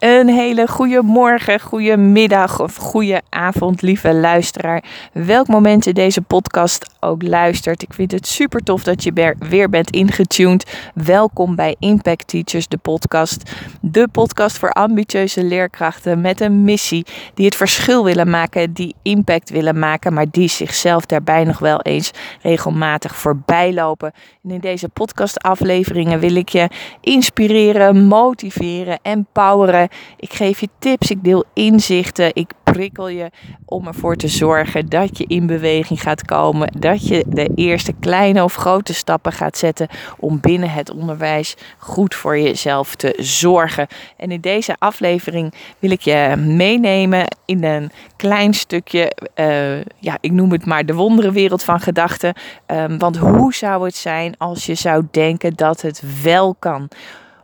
Een hele goede morgen, goede middag of goede avond, lieve luisteraar. Welk moment je deze podcast ook luistert. Ik vind het super tof dat je weer bent ingetuned. Welkom bij Impact Teachers, de podcast. De podcast voor ambitieuze leerkrachten met een missie. Die het verschil willen maken, die impact willen maken, maar die zichzelf daarbij nog wel eens regelmatig voorbij lopen. En in deze podcastafleveringen wil ik je inspireren, motiveren, empoweren ik geef je tips, ik deel inzichten, ik prikkel je om ervoor te zorgen dat je in beweging gaat komen. Dat je de eerste kleine of grote stappen gaat zetten om binnen het onderwijs goed voor jezelf te zorgen. En in deze aflevering wil ik je meenemen in een klein stukje, uh, ja, ik noem het maar de wonderenwereld van gedachten. Um, want hoe zou het zijn als je zou denken dat het wel kan?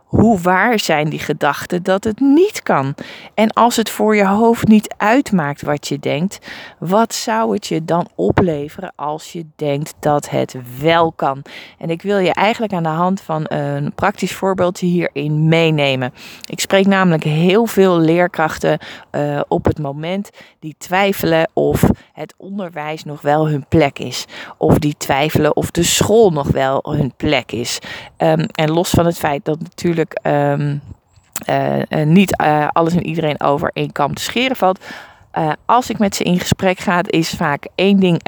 Hoe waar zijn die gedachten dat het niet kan? En als het voor je hoofd niet uitmaakt wat je denkt, wat zou het je dan opleveren als je denkt dat het wel kan? En ik wil je eigenlijk aan de hand van een praktisch voorbeeldje hierin meenemen. Ik spreek namelijk heel veel leerkrachten uh, op het moment die twijfelen of het onderwijs nog wel hun plek is. Of die twijfelen of de school nog wel hun plek is. Um, en los van het feit dat natuurlijk um, uh, niet uh, alles en iedereen over één kam te scheren valt. Als ik met ze in gesprek ga, is vaak één ding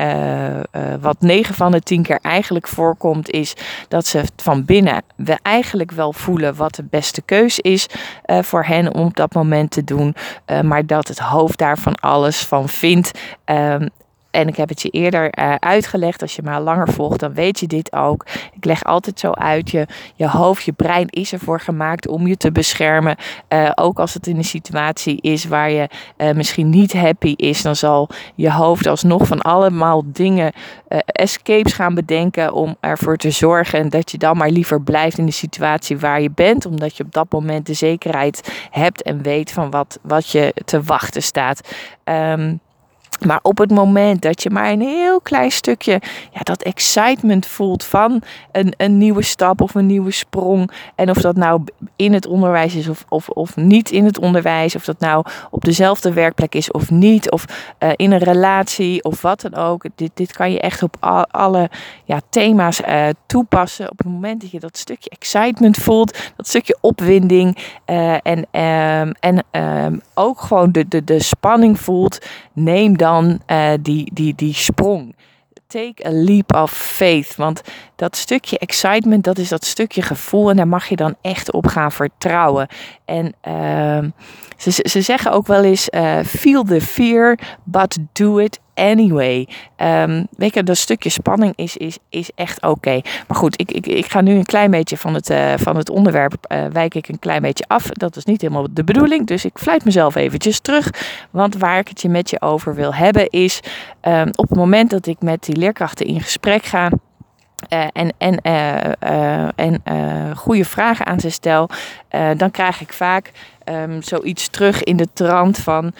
wat 9 van de 10 keer eigenlijk voorkomt, is dat ze van binnen we eigenlijk wel voelen wat de beste keus is voor hen om op dat moment te doen, maar dat het hoofd daar van alles van vindt. En ik heb het je eerder uh, uitgelegd. Als je me langer volgt, dan weet je dit ook. Ik leg altijd zo uit. Je, je hoofd, je brein is ervoor gemaakt om je te beschermen. Uh, ook als het in een situatie is waar je uh, misschien niet happy is, dan zal je hoofd alsnog van allemaal dingen, escapes gaan bedenken om ervoor te zorgen dat je dan maar liever blijft in de situatie waar je bent. Omdat je op dat moment de zekerheid hebt en weet van wat, wat je te wachten staat. Um, maar op het moment dat je maar een heel klein stukje ja, dat excitement voelt van een, een nieuwe stap of een nieuwe sprong. En of dat nou in het onderwijs is of, of, of niet in het onderwijs. Of dat nou op dezelfde werkplek is of niet. Of uh, in een relatie of wat dan ook. Dit, dit kan je echt op al, alle ja, thema's uh, toepassen. Op het moment dat je dat stukje excitement voelt. Dat stukje opwinding. Uh, en um, en um, ook gewoon de, de, de spanning voelt. Neem dan dan uh, die, die, die sprong. Take a leap of faith. Want dat stukje excitement, dat is dat stukje gevoel. En daar mag je dan echt op gaan vertrouwen. En uh, ze, ze zeggen ook wel eens: uh, feel the fear, but do it anyway. Um, weet je, dat stukje spanning is, is, is echt oké. Maar goed, ik, ik, ik ga nu een klein beetje van het, uh, van het onderwerp uh, wijk ik een klein beetje af. Dat is niet helemaal de bedoeling. Dus ik fluit mezelf eventjes terug. Want waar ik het je met je over wil hebben is um, op het moment dat ik met die leerkrachten in gesprek ga. Uh, en en, uh, en goede vragen aan ze stel, dan krijg ik vaak um, zoiets terug in de trant van.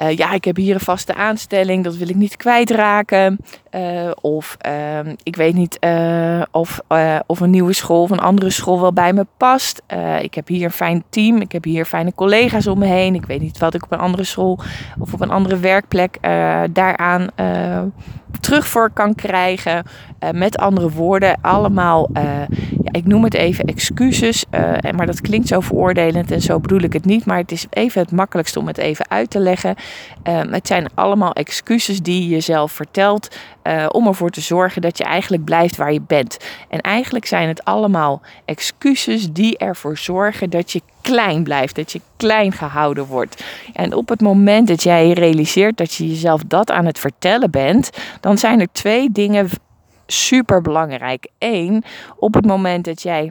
Uh, ja, ik heb hier een vaste aanstelling, dat wil ik niet kwijtraken. Uh, of uh, ik weet niet uh, of, of een nieuwe school of een andere school wel bij me past. ik heb hier een fijn team, ik heb hier fijne collega's om me heen. Ik weet niet wat ik op een andere school of op een andere werkplek daaraan terug voor kan krijgen. met andere woorden, allemaal, ja, ik noem het even excuses. maar dat klinkt zo veroordelend en zo bedoel ik het niet. Maar het is even het makkelijkste om het even uit te leggen. het zijn allemaal excuses die je jezelf vertelt. Uh, om ervoor te zorgen dat je eigenlijk blijft waar je bent. En eigenlijk zijn het allemaal excuses die ervoor zorgen dat je klein blijft, dat je klein gehouden wordt. En op het moment dat jij realiseert dat je jezelf dat aan het vertellen bent, dan zijn er twee dingen super belangrijk. Eén, op het moment dat jij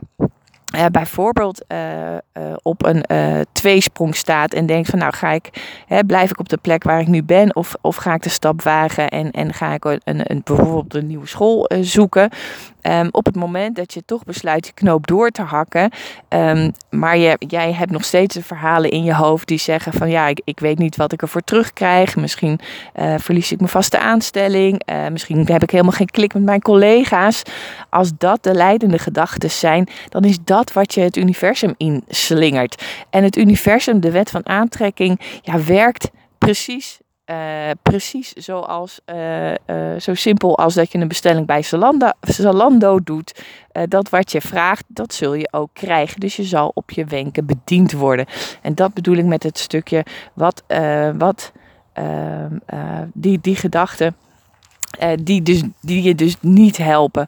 uh, bijvoorbeeld uh, uh, op een tweesprong staat en denkt van nou ga ik, hè, blijf ik op de plek waar ik nu ben of, of ga ik de stap wagen en, en ga ik een, een, bijvoorbeeld een nieuwe school zoeken. Um, op het moment dat je toch besluit je knoop door te hakken, um, maar je, jij hebt nog steeds de verhalen in je hoofd die zeggen van ja, ik, ik weet niet wat ik ervoor terugkrijg. Misschien verlies ik mijn vaste aanstelling. Misschien heb ik helemaal geen klik met mijn collega's. Als dat de leidende gedachten zijn, dan is dat dat wat je het universum inslingert. En het universum, de wet van aantrekking, ja, werkt precies uh, precies zoals, uh, uh, zo simpel als dat je een bestelling bij Zalando, Zalando doet. dat wat je vraagt, dat zul je ook krijgen. Dus je zal op je wenken bediend worden. En dat bedoel ik met het stukje wat, wat ehm, die, die gedachten, die, dus, die je dus niet helpen.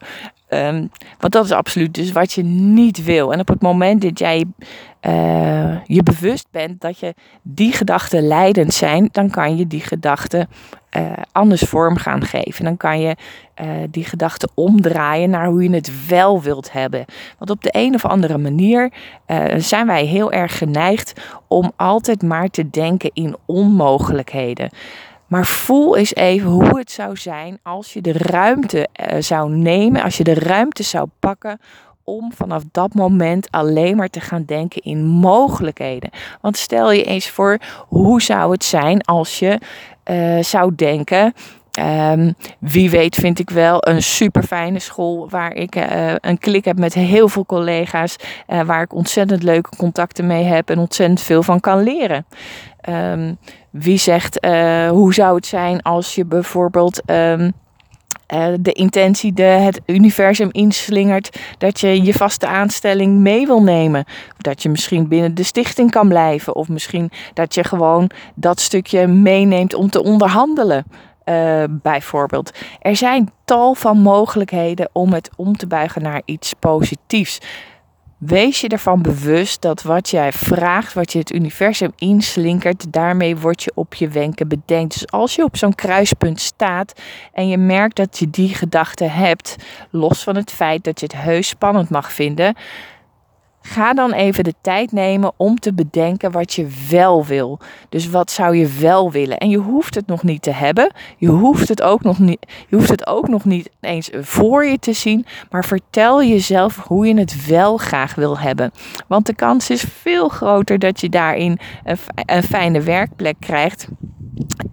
Um, want dat is absoluut dus wat je niet wil. En op het moment dat jij uh, je bewust bent dat je die gedachten leidend zijn, dan kan je die gedachten uh, anders vorm gaan geven. Dan kan je uh, die gedachten omdraaien naar hoe je het wel wilt hebben. Want op de een of andere manier zijn wij heel erg geneigd om altijd maar te denken in onmogelijkheden. Maar voel eens even hoe het zou zijn als je de ruimte uh, zou nemen, als je de ruimte zou pakken om vanaf dat moment alleen maar te gaan denken in mogelijkheden. Want stel je eens voor, hoe zou het zijn als je uh, zou denken. Um, wie weet vind ik wel een super fijne school waar ik uh, een klik heb met heel veel collega's. Waar ik ontzettend leuke contacten mee heb en ontzettend veel van kan leren. Um, wie zegt uh, hoe zou het zijn als je bijvoorbeeld um, de intentie, de, het universum inslingert, dat je je vaste aanstelling mee wil nemen. Dat je misschien binnen de stichting kan blijven, of misschien dat je gewoon dat stukje meeneemt om te onderhandelen. Uh, bijvoorbeeld. Er zijn tal van mogelijkheden om het om te buigen naar iets positiefs. Wees je ervan bewust dat wat jij vraagt, wat je het universum inslinkert, daarmee word je op je wenken bedenkt. Dus als je op zo'n kruispunt staat en je merkt dat je die gedachte hebt, los van het feit dat je het heus spannend mag vinden, Ga dan even de tijd nemen om te bedenken wat je wel wil. Dus wat zou je wel willen? En je hoeft het nog niet te hebben. Je hoeft het ook nog niet, je hoeft het ook nog niet eens voor je te zien. Maar vertel jezelf hoe je het wel graag wil hebben. Want de kans is veel groter dat je daarin een, een fijne werkplek krijgt.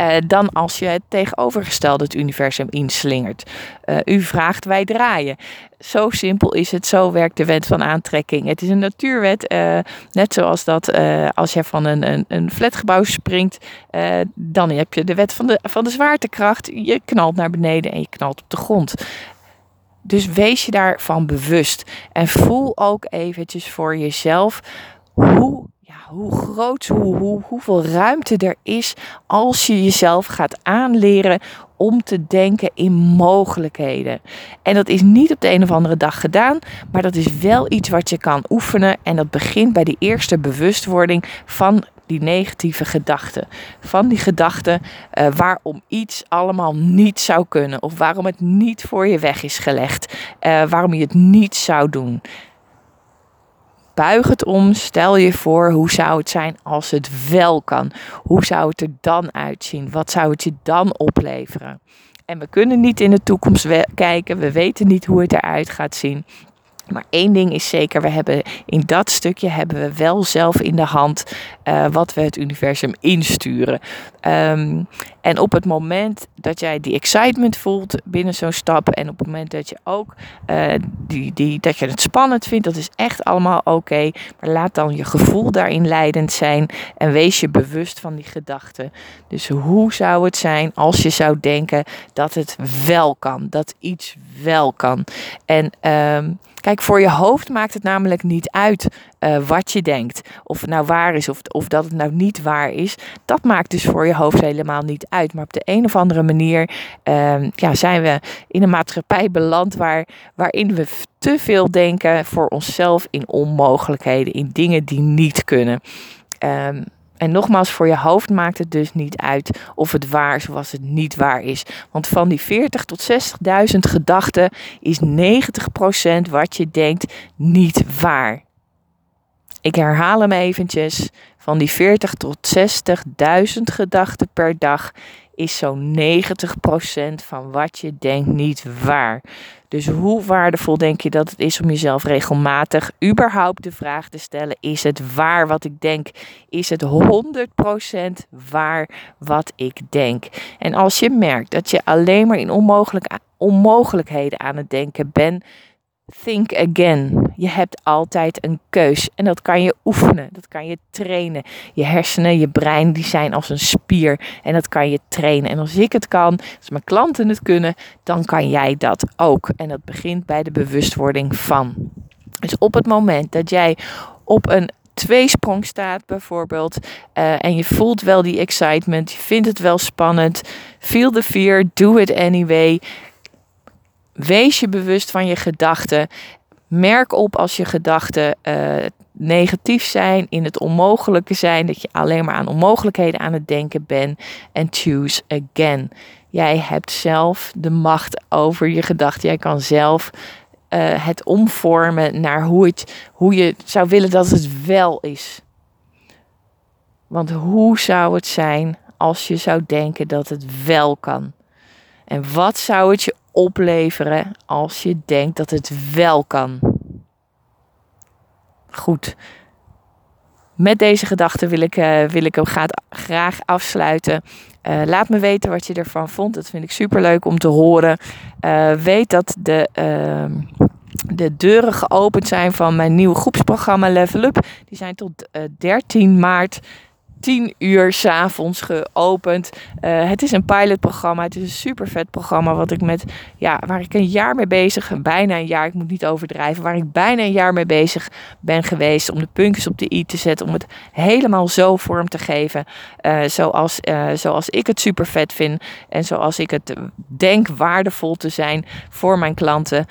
Uh, dan als je het tegenovergestelde het universum inslingert. Uh, u vraagt, wij draaien. Zo simpel is het. Zo werkt de wet van aantrekking. Het is een natuurwet. Uh, net zoals dat als je van een, een, een flatgebouw springt, dan heb je de wet van de, van de zwaartekracht. Je knalt naar beneden en je knalt op de grond. Dus wees je daarvan bewust. En voel ook eventjes voor jezelf hoe hoe groot, hoe, hoe, hoeveel ruimte er is als je jezelf gaat aanleren om te denken in mogelijkheden. En dat is niet op de een of andere dag gedaan, maar dat is wel iets wat je kan oefenen. En dat begint bij die eerste bewustwording van die negatieve gedachten. Van die gedachten uh, waarom iets allemaal niet zou kunnen. Of waarom het niet voor je weg is gelegd. Uh, waarom je het niet zou doen. Buig het om. Stel je voor, hoe zou het zijn als het wel kan? Hoe zou het er dan uitzien? Wat zou het je dan opleveren? En we kunnen niet in de toekomst kijken. We weten niet hoe het eruit gaat zien. Maar één ding is zeker, we hebben in dat stukje hebben we wel zelf in de hand uh, wat we het universum insturen. Um, en op het moment dat jij die excitement voelt binnen zo'n stap en op het moment dat je ook uh, die, die, dat je het spannend vindt, dat is echt allemaal oké. maar laat dan je gevoel daarin leidend zijn en wees je bewust van die gedachten. Dus hoe zou het zijn als je zou denken dat het wel kan, dat iets wel kan? En um, Kijk, voor je hoofd maakt het namelijk niet uit uh, wat je denkt. Of het nou waar is of, of dat het nou niet waar is. Dat maakt dus voor je hoofd helemaal niet uit. Maar op de een of andere manier uh, ja, zijn we in een maatschappij beland waar, waarin we te veel denken voor onszelf in onmogelijkheden, in dingen die niet kunnen. Um, en nogmaals, voor je hoofd maakt het dus niet uit of het waar is of het niet waar is. Want van die 40 tot 60.000 gedachten is 90% wat je denkt niet waar. Ik herhaal hem eventjes. Van die 40 tot 60.000 gedachten per dag is zo'n 90% van wat je denkt niet waar. Dus hoe waardevol denk je dat het is om jezelf regelmatig überhaupt de vraag te stellen: is het waar wat ik denk? Is het 100% waar wat ik denk? En als je merkt dat je alleen maar in onmogelijk, onmogelijkheden aan het denken bent, think again. Je hebt altijd een keus en dat kan je oefenen, dat kan je trainen. Je hersenen, je brein, die zijn als een spier en dat kan je trainen. En als ik het kan, als mijn klanten het kunnen, dan kan jij dat ook. En dat begint bij de bewustwording van. Dus op het moment dat jij op een tweesprong staat bijvoorbeeld uh, en je voelt wel die excitement, je vindt het wel spannend, feel the fear, do it anyway. Wees je bewust van je gedachten. Merk op als je gedachten uh, negatief zijn, in het onmogelijke zijn, dat je alleen maar aan onmogelijkheden aan het denken bent. En choose again. Jij hebt zelf de macht over je gedachten. Jij kan zelf uh, het omvormen naar hoe, het, hoe je zou willen dat het wel is. Want hoe zou het zijn als je zou denken dat het wel kan? En wat zou het je opleveren als je denkt dat het wel kan? Goed. Met deze gedachte wil ik, uh, wil ik hem graag afsluiten. Uh, laat me weten wat je ervan vond. Dat vind ik super leuk om te horen. Uh, weet dat de, uh, de deuren geopend zijn van mijn nieuwe groepsprogramma Level Up. Die zijn tot 13 maart 10 uur s'avonds geopend. Uh, het is een pilotprogramma. Het is een super vet programma wat ik met, ja, waar ik een jaar mee bezig, bijna een jaar, ik moet niet overdrijven, waar ik bijna een jaar mee bezig ben geweest om de puntjes op de i te zetten, om het helemaal zo vorm te geven uh, zoals, uh, zoals ik het super vet vind en zoals ik het denk waardevol te zijn voor mijn klanten.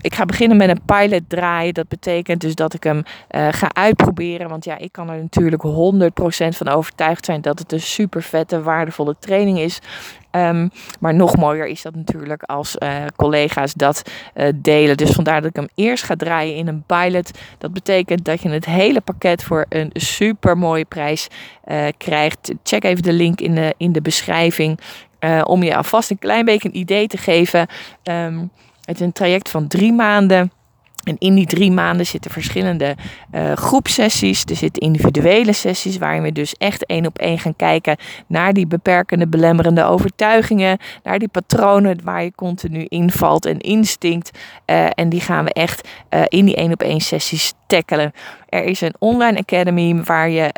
ik ga beginnen met een pilot draaien. Dat betekent dus dat ik hem ga uitproberen, want ja, ik kan er natuurlijk 100% van overtuigd zijn dat het een super vette, waardevolle training is. Um, maar nog mooier is dat natuurlijk als uh, collega's dat uh, delen. Dus vandaar dat ik hem eerst ga draaien in een pilot. Dat betekent dat je het hele pakket voor een super mooie prijs uh, krijgt. Check even de link in de, in de beschrijving. om je alvast een klein beetje een idee te geven. Um, het is een traject van drie maanden. En in die drie maanden zitten verschillende uh, groepsessies. Er zitten individuele sessies waarin we dus echt één op één gaan kijken naar die beperkende, belemmerende overtuigingen. Naar die patronen waar je continu invalt en instinct. Uh, en die gaan we echt uh, in die één op één sessies tackelen. Er is een online academy waar je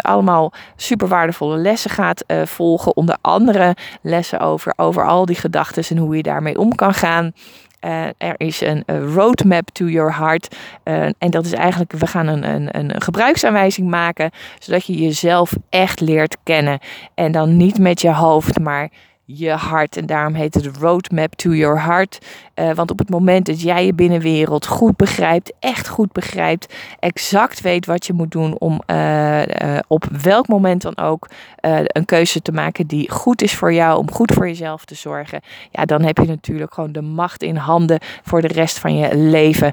allemaal super waardevolle lessen gaat volgen. Onder andere lessen over, over al die gedachten en hoe je daarmee om kan gaan. Uh, er is een roadmap to your heart. Uh, en dat is eigenlijk, we gaan een, een, een gebruiksaanwijzing maken, zodat je jezelf echt leert kennen. En dan niet met je hoofd, maar je hart. En daarom heet het Roadmap to Your Heart. Uh, want op het moment dat jij je binnenwereld goed begrijpt, echt goed begrijpt, exact weet wat je moet doen om uh, uh, op welk moment dan ook een keuze te maken die goed is voor jou, om goed voor jezelf te zorgen, ja, dan heb je natuurlijk gewoon de macht in handen voor de rest van je leven.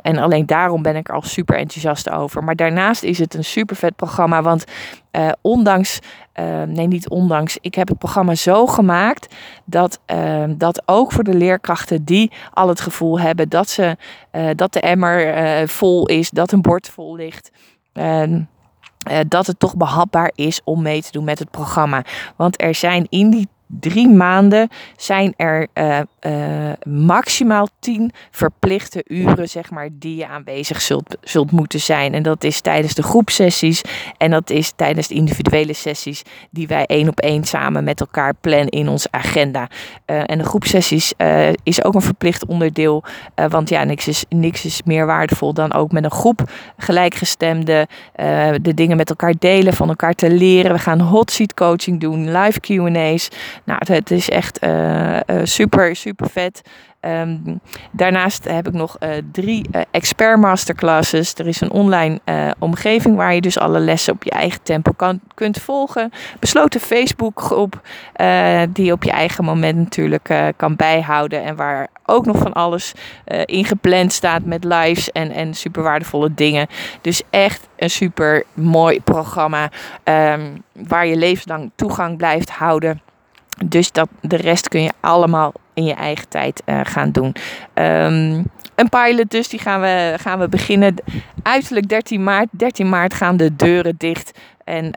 en alleen daarom ben ik er al super enthousiast over. Maar daarnaast is het een super vet programma, want uh, ondanks, uh, nee niet ondanks, ik heb het programma zo gemaakt dat, uh, dat ook voor de leerkrachten die al het gevoel hebben dat, ze, dat de emmer vol is, dat een bord vol ligt. Ehm, dat het toch behapbaar is om mee te doen met het programma. Want er zijn in die drie maanden zijn er uh, uh, maximaal tien verplichte uren, zeg maar, die je aanwezig zult, zult moeten zijn. En dat is tijdens de groepsessies en dat is tijdens de individuele sessies die wij één op één samen met elkaar plannen in onze agenda. Uh, en de groepsessies is ook een verplicht onderdeel, want ja, niks is, niks is meer waardevol dan ook met een groep gelijkgestemde de dingen met elkaar delen, van elkaar te leren. We gaan hot seat coaching doen, live Q&A's. Nou, het, is echt uh, super, super vet. Um, daarnaast heb ik nog uh, drie expert masterclasses. Er is een online omgeving waar je dus alle lessen op je eigen tempo kan, kunt volgen. Besloten Facebookgroep die je op je eigen moment natuurlijk kan bijhouden. En waar ook nog van alles in gepland staat met lives en, en super waardevolle dingen. Dus echt een super mooi programma um, waar je levenslang toegang blijft houden. Dus dat, de rest kun je allemaal in je eigen tijd uh, gaan doen. Um, een pilot dus, die gaan we, gaan we beginnen. Uiterlijk 13 maart. 13 maart gaan de deuren dicht. En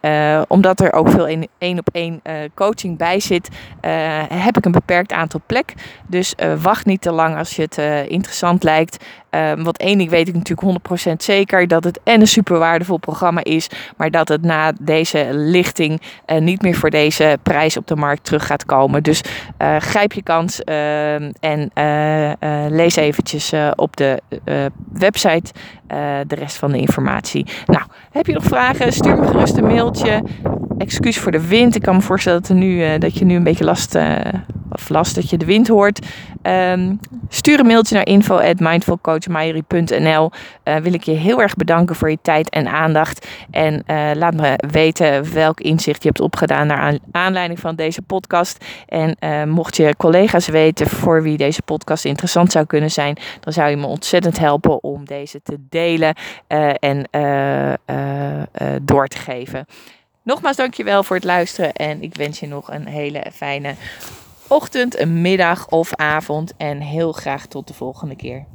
omdat er ook veel één op één coaching bij zit, heb ik een beperkt aantal plek. Dus wacht niet te lang als je het interessant lijkt. Um, want één ding weet ik natuurlijk 100% zeker dat het en een super waardevol programma is, maar dat het na deze lichting niet meer voor deze prijs op de markt terug gaat komen. Dus grijp je kans uh, en eh, lees eventjes op de website de rest van de informatie. Nou, heb je nog vragen? Stuur me gerust een mailtje. Excuus voor de wind. Ik kan me voorstellen dat, nu, dat je nu een beetje last, of last dat je de wind hoort. Um, stuur een mailtje naar info@mindfulcoachmairie.nl. Uh, wil ik je heel erg bedanken voor je tijd en aandacht. En laat me weten welk inzicht je hebt opgedaan naar aanleiding van deze podcast. En mocht je collega's weten voor wie deze podcast interessant zou kunnen zijn, dan zou je me ontzettend helpen om deze te delen en door te Nogmaals dankjewel voor het luisteren en ik wens je nog een hele fijne ochtend, middag of avond. En heel graag tot de volgende keer.